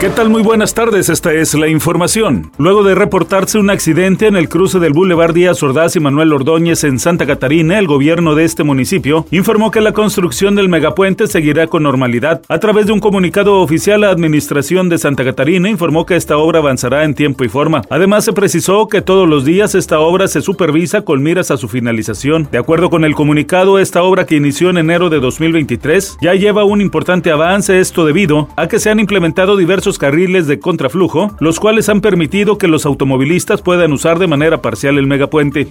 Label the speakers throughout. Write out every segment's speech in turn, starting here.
Speaker 1: ¿Qué tal? Muy buenas tardes, esta es la información. Luego de reportarse un accidente en el cruce del Boulevard Díaz Ordaz y Manuel Ordóñez en Santa Catarina, el gobierno de este municipio informó que la construcción del megapuente seguirá con normalidad. A través de un comunicado oficial, la administración de Santa Catarina informó que esta obra avanzará en tiempo y forma. Además, se precisó que todos los días esta obra se supervisa con miras a su finalización. De acuerdo con el comunicado, esta obra que inició en enero de 2023 ya lleva un importante avance, esto debido a que se han implementado diversos carriles de contraflujo, los cuales han permitido que los automovilistas puedan usar de manera parcial el megapuente.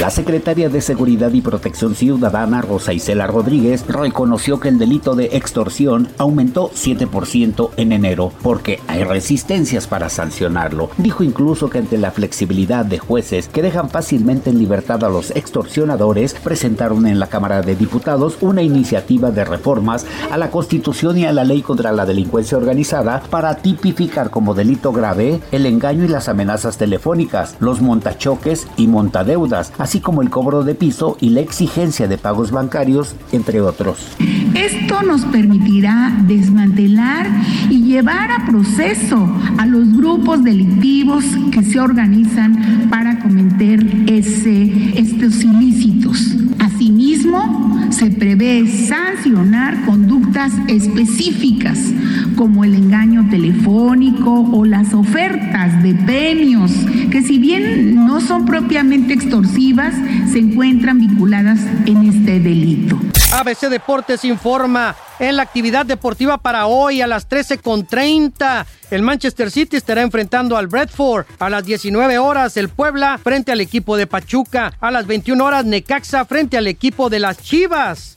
Speaker 2: La secretaria de Seguridad y Protección Ciudadana, Rosa Isela Rodríguez, reconoció que el delito de extorsión aumentó 7% en enero porque hay resistencias para sancionarlo. Dijo incluso que ante la flexibilidad de jueces que dejan fácilmente en libertad a los extorsionadores, presentaron en la Cámara de Diputados una iniciativa de reformas a la Constitución y a la Ley contra la Delincuencia Organizada para tipificar como delito grave el engaño y las amenazas telefónicas, los montachoques y montadeudas así como el cobro de piso y la exigencia de pagos bancarios, entre otros.
Speaker 3: Esto nos permitirá desmantelar y llevar a proceso a los grupos delictivos que se organizan para cometer ese, estos ilícitos. Asimismo, se prevé sancionar conductas específicas como el engaño telefónico o las ofertas de premios, que si bien no son propiamente extorsivas, se encuentran vinculadas en este delito.
Speaker 4: ABC Deportes informa en la actividad deportiva para hoy a las 13.30. El Manchester City estará enfrentando al Bradford. A las 19 horas el Puebla frente al equipo de Pachuca. A las 21 horas Necaxa frente al equipo de las Chivas.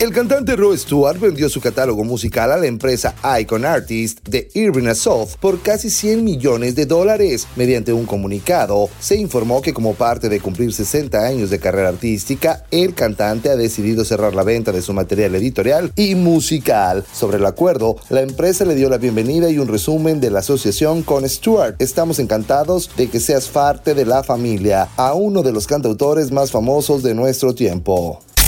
Speaker 5: El cantante Roy Stewart vendió su catálogo musical a la empresa Icon Artist de Irving Assault por casi 100 millones de dólares. Mediante un comunicado, se informó que como parte de cumplir 60 años de carrera artística, el cantante ha decidido cerrar la venta de su material editorial y musical. Sobre el acuerdo, la empresa le dio la bienvenida y un resumen de la asociación con Stewart. Estamos encantados de que seas parte de la familia, a uno de los cantautores más famosos de nuestro tiempo.